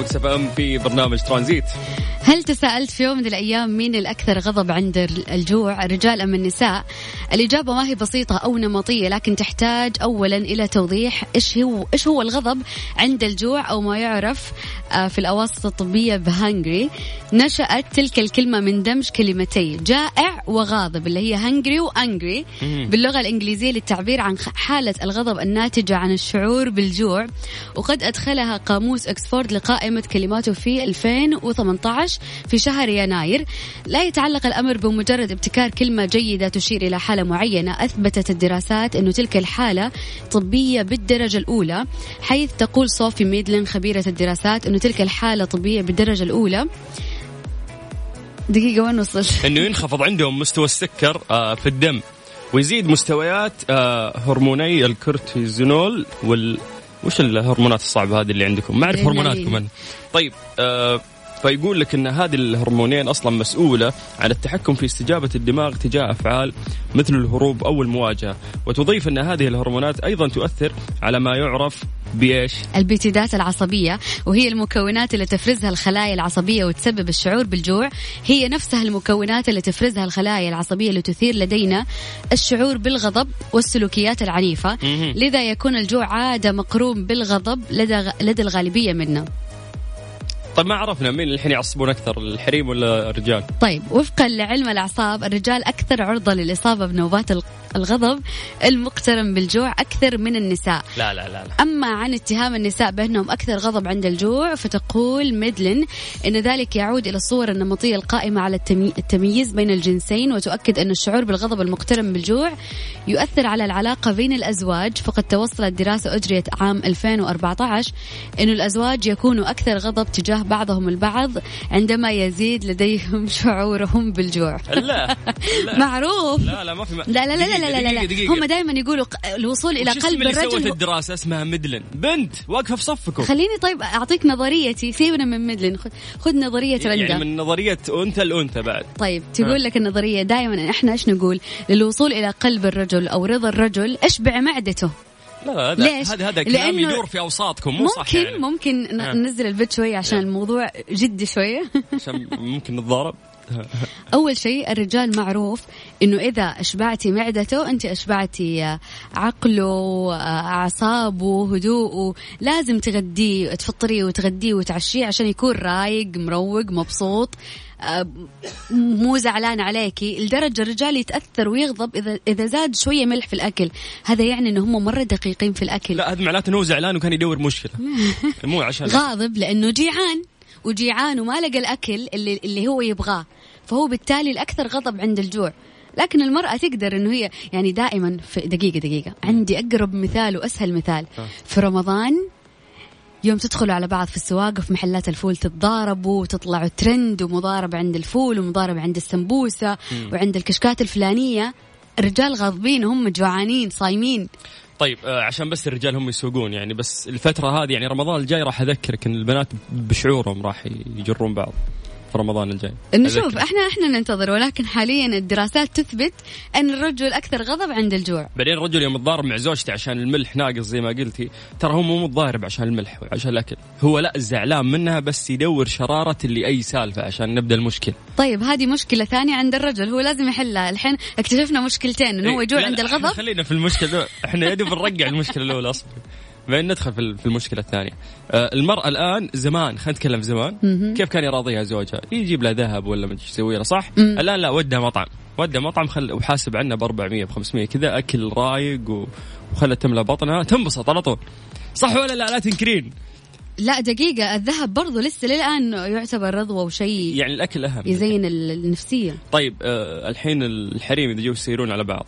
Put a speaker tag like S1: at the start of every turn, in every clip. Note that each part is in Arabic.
S1: اف أم في برنامج ترانزيت.
S2: هل تساءلت في يوم من الأيام مين الأكثر غضب عند الجوع؟ الرجال أم النساء الإجابة ما هي بسيطة أو نمطية لكن تحتاج أولا إلى توضيح إيش هو إيش هو الغضب عند الجوع أو ما يعرف آه، في الأواسط الطبية بهانجري نشأت تلك الكلمة من دمج كلمتي جائع وغاضب اللي هي هنجري وأنجري باللغة الإنجليزية للتعبير عن حالة الغضب الناتجة عن الشعور بالجوع. وقد أدخلها قاموس أكسفورد لقائمة كلماته في 2018 في شهر يناير لا يتعلق الأمر بمجرد ابتكار كلمة جيدة تشير إلى حالة معينة أثبتت الدراسات أن تلك الحالة طبية بالدرجة الأولى حيث تقول صوفي ميدلين خبيرة الدراسات أنه تلك الحالة طبية بالدرجة الأولى دقيقة وين وصلت؟
S1: إنه ينخفض عندهم مستوى السكر آه، في الدم ويزيد مستويات آه، هرموني الكورتيزول وال وش الهرمونات الصعبة هذه اللي عندكم؟ ما
S2: أعرف.
S1: هرموناتكم أنا. طيب آه، فيقول لك إن هذه الهرمونين أصلا مسؤولة عن التحكم في استجابة الدماغ تجاه أفعال مثل الهروب أو المواجهة، وتضيف إن هذه الهرمونات أيضا تؤثر على ما يعرف بإيش؟
S2: البيتيدات العصبية وهي المكونات اللي تفرزها الخلايا العصبية وتسبب الشعور بالجوع هي نفسها المكونات اللي تفرزها الخلايا العصبية اللي تثير لدينا الشعور بالغضب والسلوكيات العنيفة
S1: مهم.
S2: لذا يكون الجوع عادة مقرون بالغضب لدى, لدى الغالبية منا
S1: طيب ما عرفنا مين الحين يعصبون أكثر الحريم ولا الرجال؟
S2: طيب وفقا لعلم الأعصاب الرجال أكثر عرضة للإصابة بنوبات الغ- الغضب المقترن بالجوع أكثر من النساء.
S1: لا لا لا لا.
S2: أما عن اتهام النساء بأنهم أكثر غضب عند الجوع فتقول ميدلين أن ذلك يعود إلى الصور النمطية القائمة على التمي- التمييز بين الجنسين وتؤكد أن الشعور بالغضب المقترن بالجوع يؤثر على العلاقة بين الأزواج. فقد توصلت دراسة أجريت عام 2014 أن الأزواج يكونوا أكثر غضب تجاه بعضهم البعض عندما يزيد لديهم شعورهم بالجوع.
S1: لا لا.
S2: معروف.
S1: لا لا ما في ما.
S2: لا لا لا لا لا, لا, لا.
S1: دقيقة
S2: هم دائما يقولوا الوصول
S1: اسم
S2: قلب
S1: اللي سوت
S2: الرجل
S1: الدراسة؟ اسمها ميدلين. بنت واقفة في صفكم.
S2: خليني طيب أعطيك نظريتي سيبنا من ميدلين؟ خذ خذ نظرية رندا
S1: يعني من نظرية أنثى لأنثى بعد.
S2: طيب تقول
S1: ها.
S2: لك النظرية دائما إحنا إيش نقول؟ للوصول إلى قلب الرجل أو رضا الرجل اشبع معدته
S1: لا لا هذا
S2: ليش؟
S1: هذا هذا كلام يدور في أوساطكم مو صح
S2: ممكن
S1: يعني.
S2: ممكن ن-
S1: ها.
S2: ننزل البيت شوية عشان
S1: ها.
S2: الموضوع جدي شوية
S1: عشان ممكن نتضارب
S2: اول شيء الرجال معروف إنه إذا أشبعتي معدته أنت أشبعتي آه، عقله آه، أعصابه هدوءه. لازم تغديه تفطريه وتغديه وتعشيه عشان يكون رايق مروق مبسوط. آه، مو زعلان عليكي لدرجة الرجال يتأثر ويغضب إذا إذا زاد شوية ملح في الأكل. هذا يعني إنه هم مرة دقيقين في الأكل.
S1: لا هذا معناته إنه هو زعلان وكان يدور مشكلة. مو عشان
S2: غاضب لأنه جيعان. وجيعان وما لقى الأكل اللي اللي هو يبغاه فهو بالتالي الأكثر غضب عند الجوع. لكن المرأة تقدر إنه هي يعني دائما في دقيقة دقيقة عندي أقرب مثال وأسهل مثال.
S1: آه.
S2: في رمضان يوم تدخلوا على بعض في السواق وفي محلات الفول تتضاربوا وتطلعوا ترند ومضاربة عند الفول ومضاربة عند السمبوسة وعند الكشكات الفلانية الرجال غاضبين هم جوعانين صايمين.
S1: طيب آه، عشان بس الرجال هم يسوقون يعني بس الفترة هذه يعني رمضان الجاي راح أذكرك إن البنات بشعورهم راح يجرون بعض. في رمضان الجاي.
S2: نشوف. إحنا إحنا ننتظر ولكن حاليا الدراسات تثبت أن الرجل أكثر غضب عند الجوع.
S1: بعدين الرجل يوم يتضارب مع زوجته عشان الملح ناقص زي ما قلتي ترى هو مو متضارب عشان الملح وعشان الأكل. هو لا زعلان منها بس يدور شرارة اللي اي سالفة عشان نبدأ المشكلة.
S2: طيب هذه مشكلة ثانية عند الرجل هو لازم يحلها. الحين اكتشفنا مشكلتين إنه هو
S1: إيه،
S2: يجوع عند الغضب.
S1: خلينا في المشكلة. إحنا يدي بنرجع المشكلة الأولى أصلا. بعدين ندخل في المشكلة الثانية. آه، المرأة الآن زمان خلينا نتكلم زمان كيف كان يراضيها زوجها؟ يجيب لها ذهب ولا مدري إيش يسوي لها صح؟
S2: مم.
S1: الآن لا ودها مطعم. ودى مطعم خل وحاسب عنه ب 400 ب 500 كذا أكل رايق و... وخلها تملى بطنها تنبسط على طول. صح ولا لا؟ لا تنكرين.
S2: لا دقيقة. الذهب برضو لسه للآن يعتبر رضوة وشيء
S1: يعني الأكل أهم.
S2: يزين النفسية.
S1: طيب آه الحين الحريم اذا جو يسيرون على بعض.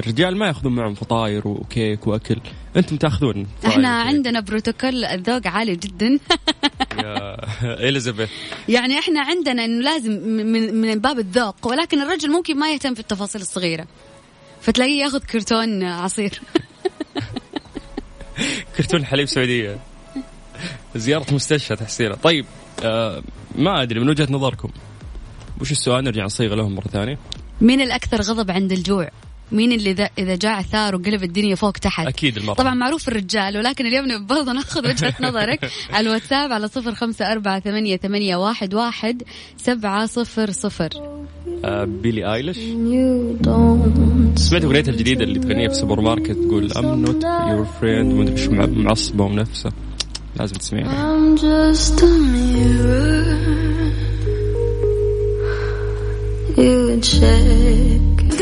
S1: الرجال ما ياخذون معهم فطاير وكيك وأكل. أنتم تأخذون
S2: إحنا عندنا بروتوكول الذوق عالي جدا.
S1: يا إليزابيث.
S2: يعني إحنا عندنا إنه لازم من, من باب الذوق ولكن الرجل ممكن ما يهتم في التفاصيل الصغيرة. فتلاقيه ياخذ كرتون عصير.
S1: كرتون حليب سعودية. زيارة مستشفى تحسينه طيب آه ما أدري من وجهة نظركم. وش السؤال؟ نرجع نصيغ لهم مرة ثانية.
S2: مين الأكثر غضب عند الجوع؟ مين اللي إذا جاء ثار وقلب الدنيا فوق تحت؟
S1: أكيد المرأة
S2: طبعا معروف الرجال ولكن اليوم برضه ناخذ وجهة نظرك. على الواتساب على صفر خمسة أربعة ثمانية, ثمانية واحد, واحد سبعة صفر صفر.
S1: آه بيلي آيليش. سمعت أغنيتها الجديدة اللي تغنيها في السوبر ماركت؟ تقول I'm not your friend ومدري إيش معصبة ونفسها. لازم تسمعينها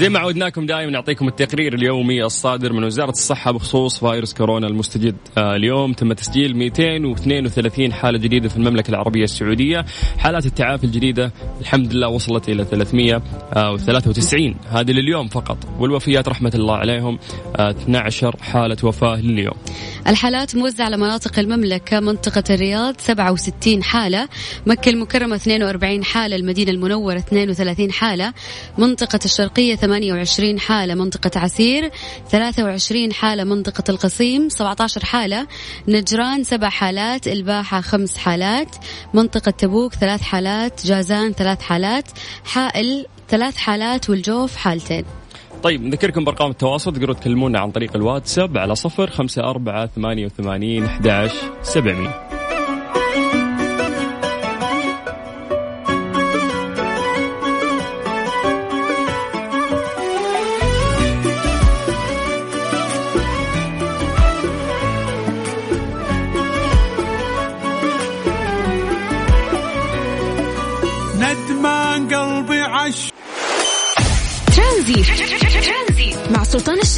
S1: زي ما عودناكم دائما نعطيكم التقرير اليومي الصادر من وزارة الصحة بخصوص فيروس كورونا المستجد. آه اليوم تم تسجيل 232 حالة جديدة في المملكة العربية السعودية. حالات التعافي الجديدة الحمد لله وصلت إلى 393 هذه لليوم فقط. والوفيات رحمة الله عليهم آه 12 حالة وفاة لليوم.
S2: الحالات موزعة على مناطق المملكة منطقة الرياض 67 حالة مكة المكرمة 42 حالة المدينة المنورة 32 حالة منطقة الشرقية 28 حالة منطقة عسير 23 حالة منطقة القصيم 17 حالة نجران سبع حالات الباحة خمس حالات منطقة تبوك ثلاث حالات جازان ثلاث حالات حائل ثلاث حالات والجوف حالتين.
S1: طيب نذكركم بأرقام التواصل تقدروا تكلمونا عن طريق الواتساب على صفر خمسة أربعة ثمانية وثمانين أحداش سبعمية.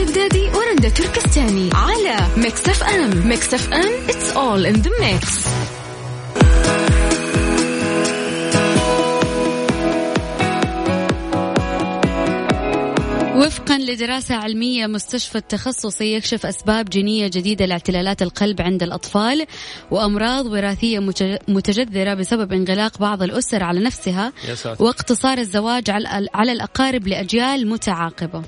S3: الشدادي ورندا تركستاني على Mix FM Mix FM it's all in the mix.
S2: وفقا لدراسة علمية مستشفى التخصصي يكشف أسباب جينية جديدة لاعتلالات القلب عند الأطفال وأمراض وراثية متجذرة بسبب انغلاق بعض الأسر على نفسها واقتصار الزواج على الأقارب لأجيال متعاقبة.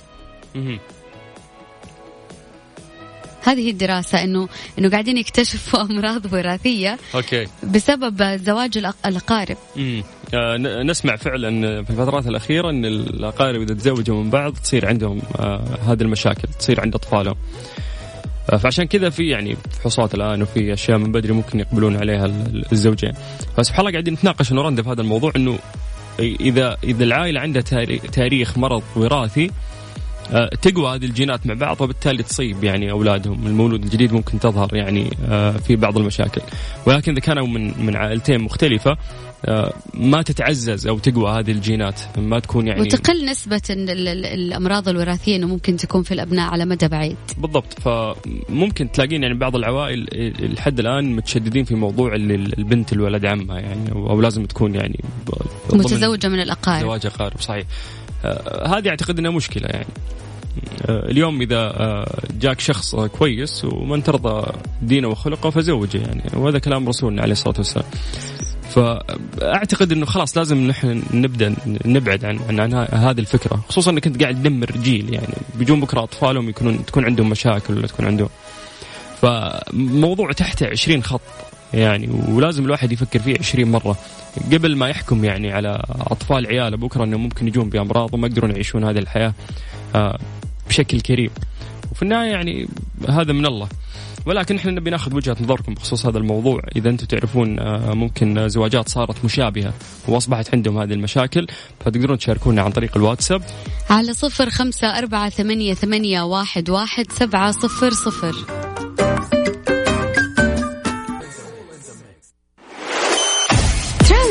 S2: هذه الدراسة انه إنه قاعدين يكتشفوا أمراض وراثية
S1: أوكي
S2: بسبب زواج الأقارب.
S1: امم آه نسمع فعلا في الفترات الأخيرة إن الأقارب إذا تزوجوا من بعض تصير عندهم آه هذه المشاكل تصير عند أطفالهم. آه فعشان كذا في يعني فحوصات الآن وفي أشياء من بدري ممكن يقبلون عليها الزوجين. فسبحان الله قاعدين نتناقش ونرند في هذا الموضوع إنه اذا إذا العائلة عندها تاريخ مرض وراثي تقوى هذه الجينات مع بعض وبالتالي تصيب يعني أولادهم. المولود الجديد ممكن تظهر يعني آه، في بعض المشاكل. ولكن إذا كانوا من من عائلتين مختلفة آه، ما تتعزز أو تقوى هذه الجينات ما تكون يعني
S2: وتقل نسبة الأمراض الوراثية إنه ممكن تكون في الأبناء على مدى بعيد.
S1: بالضبط. فممكن تلاقين يعني بعض العوائل لحد الآن متشددين في موضوع البنت الولد عمها يعني أو لازم تكون يعني
S2: متزوجة من الأقارب.
S1: زواج أقارب صحيح. هذه أعتقد إنها مشكلة يعني. آه، اليوم إذا آه، جاك شخص كويس ومن ترضى دينه وخلقه فزوجه يعني. وهذا كلام رسولنا عليه الصلاة والسلام. فأعتقد إنه خلاص لازم نحن نبدأ نبعد عن عن, عن هذه الفكرة. خصوصا إنك أنت قاعد تدمر جيل يعني. بيجون بكرة أطفالهم يكونون تكون عندهم مشاكل ولا تكون عندهم. فموضوع تحته 20 خط يعني ولازم الواحد يفكر فيه 20 مرة. قبل ما يحكم يعني على أطفال عياله بكرة انهم ممكن يجون بأمراض وما يقدرون يعيشون هذه الحياة آه، بشكل كريم. وفي النهاية يعني هذا من الله. ولكن إحنا نبي ناخذ وجهة نظركم بخصوص هذا الموضوع. إذا أنتم تعرفون آه، ممكن زواجات صارت مشابهة وأصبحت عندهم هذه المشاكل فتقدرون تشاركونا عن طريق الواتساب.
S2: على صفر خمسة أربعة ثمانية, ثمانية واحد, واحد سبعة صفر صفر.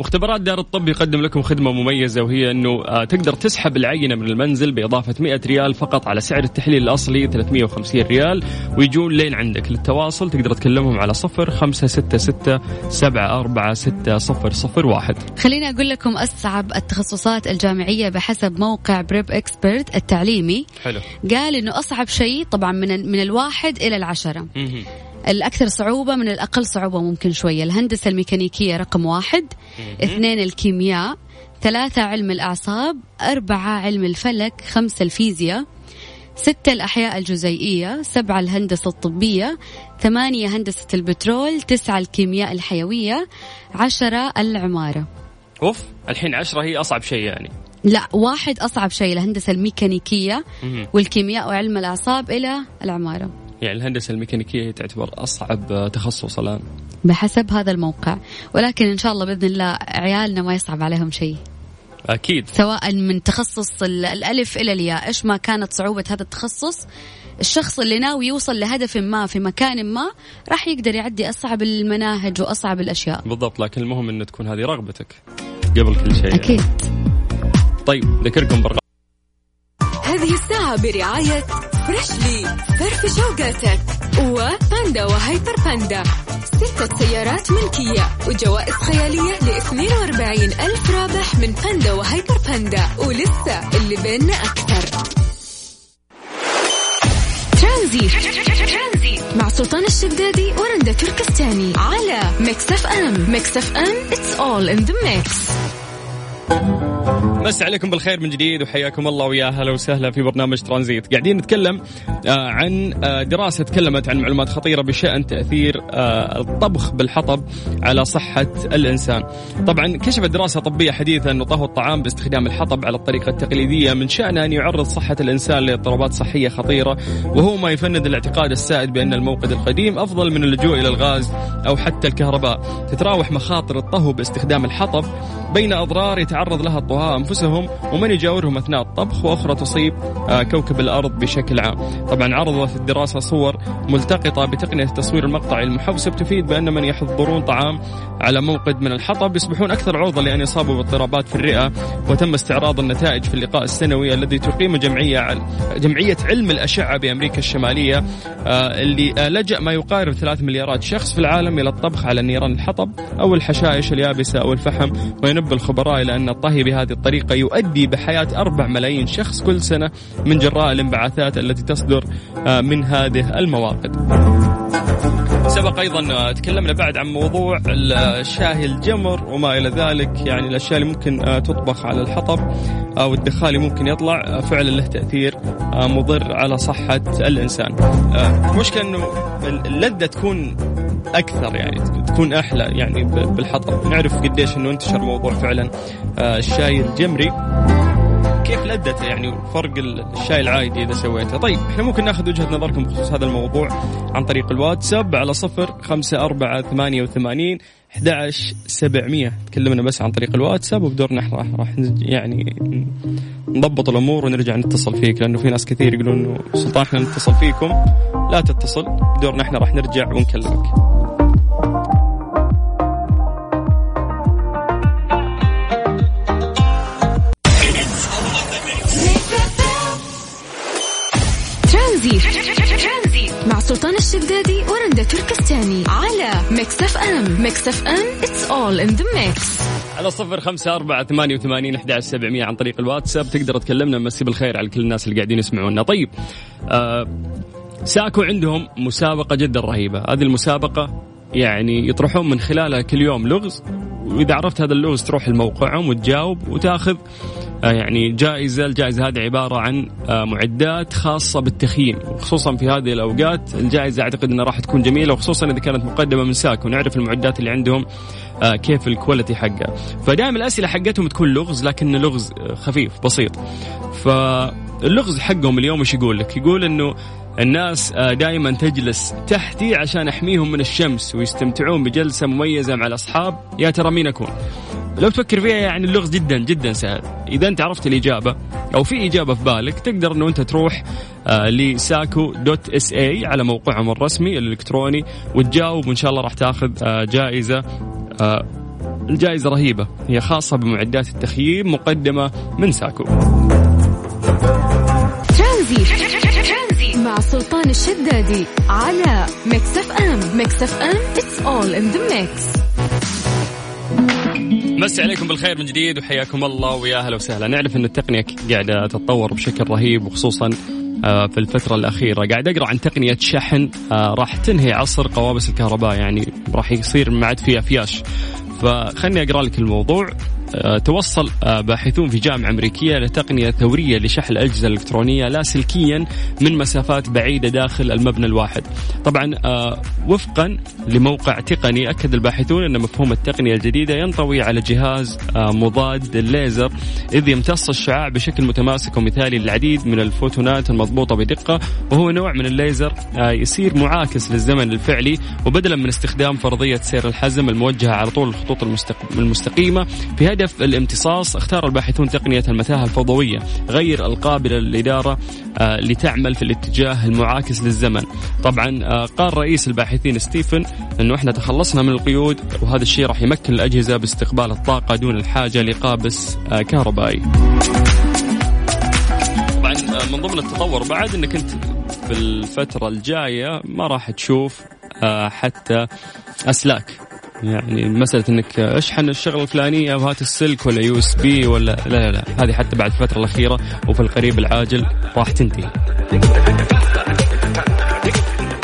S1: مختبرات دار الطب يقدم لكم خدمة مميزة وهي أنه آه، تقدر تسحب العينة من المنزل بإضافة 100 ريال فقط على سعر التحليل الأصلي 350 ريال ويجون لين عندك. للتواصل تقدر تكلمهم على صفر خمسة ستة ستة سبعة أربعة ستة صفر صفر واحد.
S2: خليني أقول لكم أصعب التخصصات الجامعية بحسب موقع Prep Expert التعليمي.
S1: حلو.
S2: قال إنه أصعب شيء طبعا من من الواحد إلى العشرة. الأكثر صعوبة من الأقل صعوبة ممكن شوية. الهندسة الميكانيكية رقم واحد. اثنين الكيمياء. ثلاثة علم الأعصاب. أربعة علم الفلك. خمسة الفيزياء. ستة الأحياء الجزيئية. سبعة الهندسة الطبية. ثمانية هندسة البترول. تسعة الكيمياء الحيوية. عشرة العمارة.
S1: أوف الحين عشرة هي أصعب شيء يعني.
S2: لا واحد أصعب شيء. الهندسة الميكانيكية والكيمياء وعلم الأعصاب إلى العمارة.
S1: يعني الهندسة الميكانيكية تعتبر أصعب تخصص الآن.
S2: بحسب هذا الموقع. ولكن إن شاء الله بإذن الله عيالنا ما يصعب عليهم شيء.
S1: أكيد.
S2: سواء من تخصص الألف إلى الياء إيش ما كانت صعوبة هذا التخصص الشخص اللي ناوي يوصل لهدف ما في مكان ما راح يقدر يعدي أصعب المناهج وأصعب الأشياء.
S1: بالضبط لكن المهم أن تكون هذه رغبتك قبل كل شيء
S2: أكيد.
S1: طيب ذكركم برغم
S3: هذه الساعة برعاية فريشلي فرف شوقاتك وباندا وهيبر باندا. ستة سيارات ملكية وجوائز خيالية ل 42 ألف رابح من باندا وهيبر باندا. ولسه اللي بيننا أكثر. ترانزي. مع سلطان الشدادي ورندا تركستاني. على Mix FM. Mix FM. It's all in the mix.
S1: مس عليكم بالخير من جديد وحياكم الله ويا أهلا وسهلا في برنامج ترانزيت. قاعدين نتكلم آه، عن آه، دراسة تكلمت عن معلومات خطيرة بشأن تأثير آه، الطبخ بالحطب على صحة الإنسان. طبعا كشفت دراسة طبية حديثة أن طهو الطعام باستخدام الحطب على الطريقة التقليدية من شأنه أن يعرض صحة الإنسان لاضطرابات صحية خطيرة وهو ما يفند الاعتقاد السائد بأن الموقد القديم أفضل من اللجوء إلى الغاز أو حتى الكهرباء. تتراوح مخاطر الطهو باستخدام الحطب بين أضرار يتعرض لها الطهاة أنفسهم ومن يجاورهم أثناء الطبخ وأخرى تصيب كوكب الأرض بشكل عام. طبعا عرضت الدراسة صور ملتقطة بتقنية التصوير المقطعي المحوسب تفيد بأن من يحضرون طعام على موقد من الحطب يصبحون أكثر عرضة لأن يصابوا باضطرابات في الرئة وتم استعراض النتائج في اللقاء السنوي الذي تقيمه جمعية جمعية علم الأشعة بأمريكا الشمالية آه، اللي آه، لجأ ما يقارب ثلاث مليارات شخص في العالم إلى الطبخ على نيران الحطب أو الحشائش اليابسة أو الفحم. وينبه الخبراء إلى أن الطهي بهذه الطريقة يؤدي بحياة أربع ملايين شخص كل سنة من جراء الانبعاثات التي تصدر آه، من هذه المواقد سبق أيضا تكلمنا بعد عن موضوع الشاهي الجمر وما إلى ذلك يعني الأشياء اللي ممكن آه، تطبخ على الحطب أو الدخان اللي ممكن يطلع آه، فعلا له تأثير مضر على صحة الإنسان. المشكلة إنه اللذة تكون أكثر يعني تكون أحلى يعني بالحطب نعرف قديش إنه انتشر موضوع فعلا. الشاي الجمري. كيف لذته يعني فرق الشاي العادي إذا سويته؟ طيب إحنا ممكن ناخذ وجهة نظركم بخصوص هذا الموضوع عن طريق الواتساب على صفر خمسة أربعة ثمانية وثمانين 11 700 تكلمنا بس عن طريق الواتساب وبدورنا إحنا. راح, راح يعني نضبط الأمور ونرجع نتصل فيك لأنه في ناس كثير يقولون إنه سلطان إحنا نتصل فيكم. لا تتصل دورنا إحنا راح نرجع ونكلمك.
S3: الشدادي ورندا تركستاني على ميكس اف ام. Mix FM it's all in the mix
S1: على صفر خمسة أربعة ثمانية وثمانين أحد سبعمية عن طريق الواتساب. تقدر تكلمنا مسي بالخير على كل الناس اللي قاعدين يسمعونا. طيب آه ساكو عندهم مسابقة جدا رهيبة. هذه المسابقة يعني يطرحون من خلالها كل يوم لغز. وإذا عرفت هذا اللغز تروح لموقعهم وتجاوب وتأخذ يعني جائزة الجائزة هذه عبارة عن آه، معدات خاصة بالتخييم. وخصوصا في هذه الأوقات الجائزة أعتقد أنها راح تكون جميلة وخصوصا إذا كانت مقدمة من ساك ونعرف المعدات اللي عندهم آه، كيف ال quality حقها. فدائما الأسئلة حقتهم تكون لغز لكن لغز خفيف بسيط. ف اللغز حقهم اليوم إيش يقول لك؟ يقول إنه الناس آه، دائما تجلس تحتي عشان أحميهم من الشمس ويستمتعون بجلسة مميزة مع الأصحاب يا ترى مين أكون؟ لو تفكر فيها يعني اللغز جدا جدا سهل إذا أنت عرفت الإجابة أو في إجابة في بالك تقدر إنه أنت تروح آه لساكو dot SA على موقعهم الرسمي الإلكتروني وتجاوب وإن شاء الله راح تاخذ آه جائزة الجائزه رهيبة هي خاصة بمعدات التخييم مقدمة من ساكو
S3: الشدادي على ميكس اف ام Mix FM it's all in the mix
S1: مسي عليكم بالخير من جديد وحياكم الله ويا أهلا وسهلا. نعرف إن التقنية قاعدة تتطور بشكل رهيب وخصوصا آه، في الفترة الأخيرة. قاعد أقرأ عن تقنية شحن آه، راح تنهي عصر قوابس الكهرباء يعني راح يصير ما عاد فيها فياش فخلني أقرأ لك الموضوع. توصل آه، باحثون في جامعة أمريكية لتقنية ثورية لشحن الأجهزة الإلكترونية لاسلكيا من مسافات بعيدة داخل المبنى الواحد. طبعا آه، وفقا لموقع تقني أكد الباحثون أن مفهوم التقنية الجديدة ينطوي على جهاز مضاد الليزر إذ يمتص الشعاع بشكل متماسك ومثالي للعديد من الفوتونات المضبوطة بدقة وهو نوع من الليزر يصير معاكس للزمن الفعلي وبدلا من استخدام فرضية سير الحزم الموجهة على طول الخطوط المستقيمة. في هدف هدف الامتصاص اختار الباحثون تقنية المتاهة الفوضوية غير القابلة للإدارة آه، لتعمل في الاتجاه المعاكس للزمن. طبعا آه، قال رئيس الباحثين ستيفن أنه إحنا تخلصنا من القيود وهذا الشيء راح يمكن الأجهزة باستقبال الطاقة دون الحاجة لقابس آه، كهربائي. طبعا من ضمن التطور بعد إنك أنت في الفترة الجاية ما راح تشوف حتى أسلاك. يعني مسألة إنك أشحن الشغلة الفلانية وهات السلك ولا USB ولا لا لا لا. هذه حتى بعد الفترة الأخيرة وفي القريب العاجل راح تنتهي.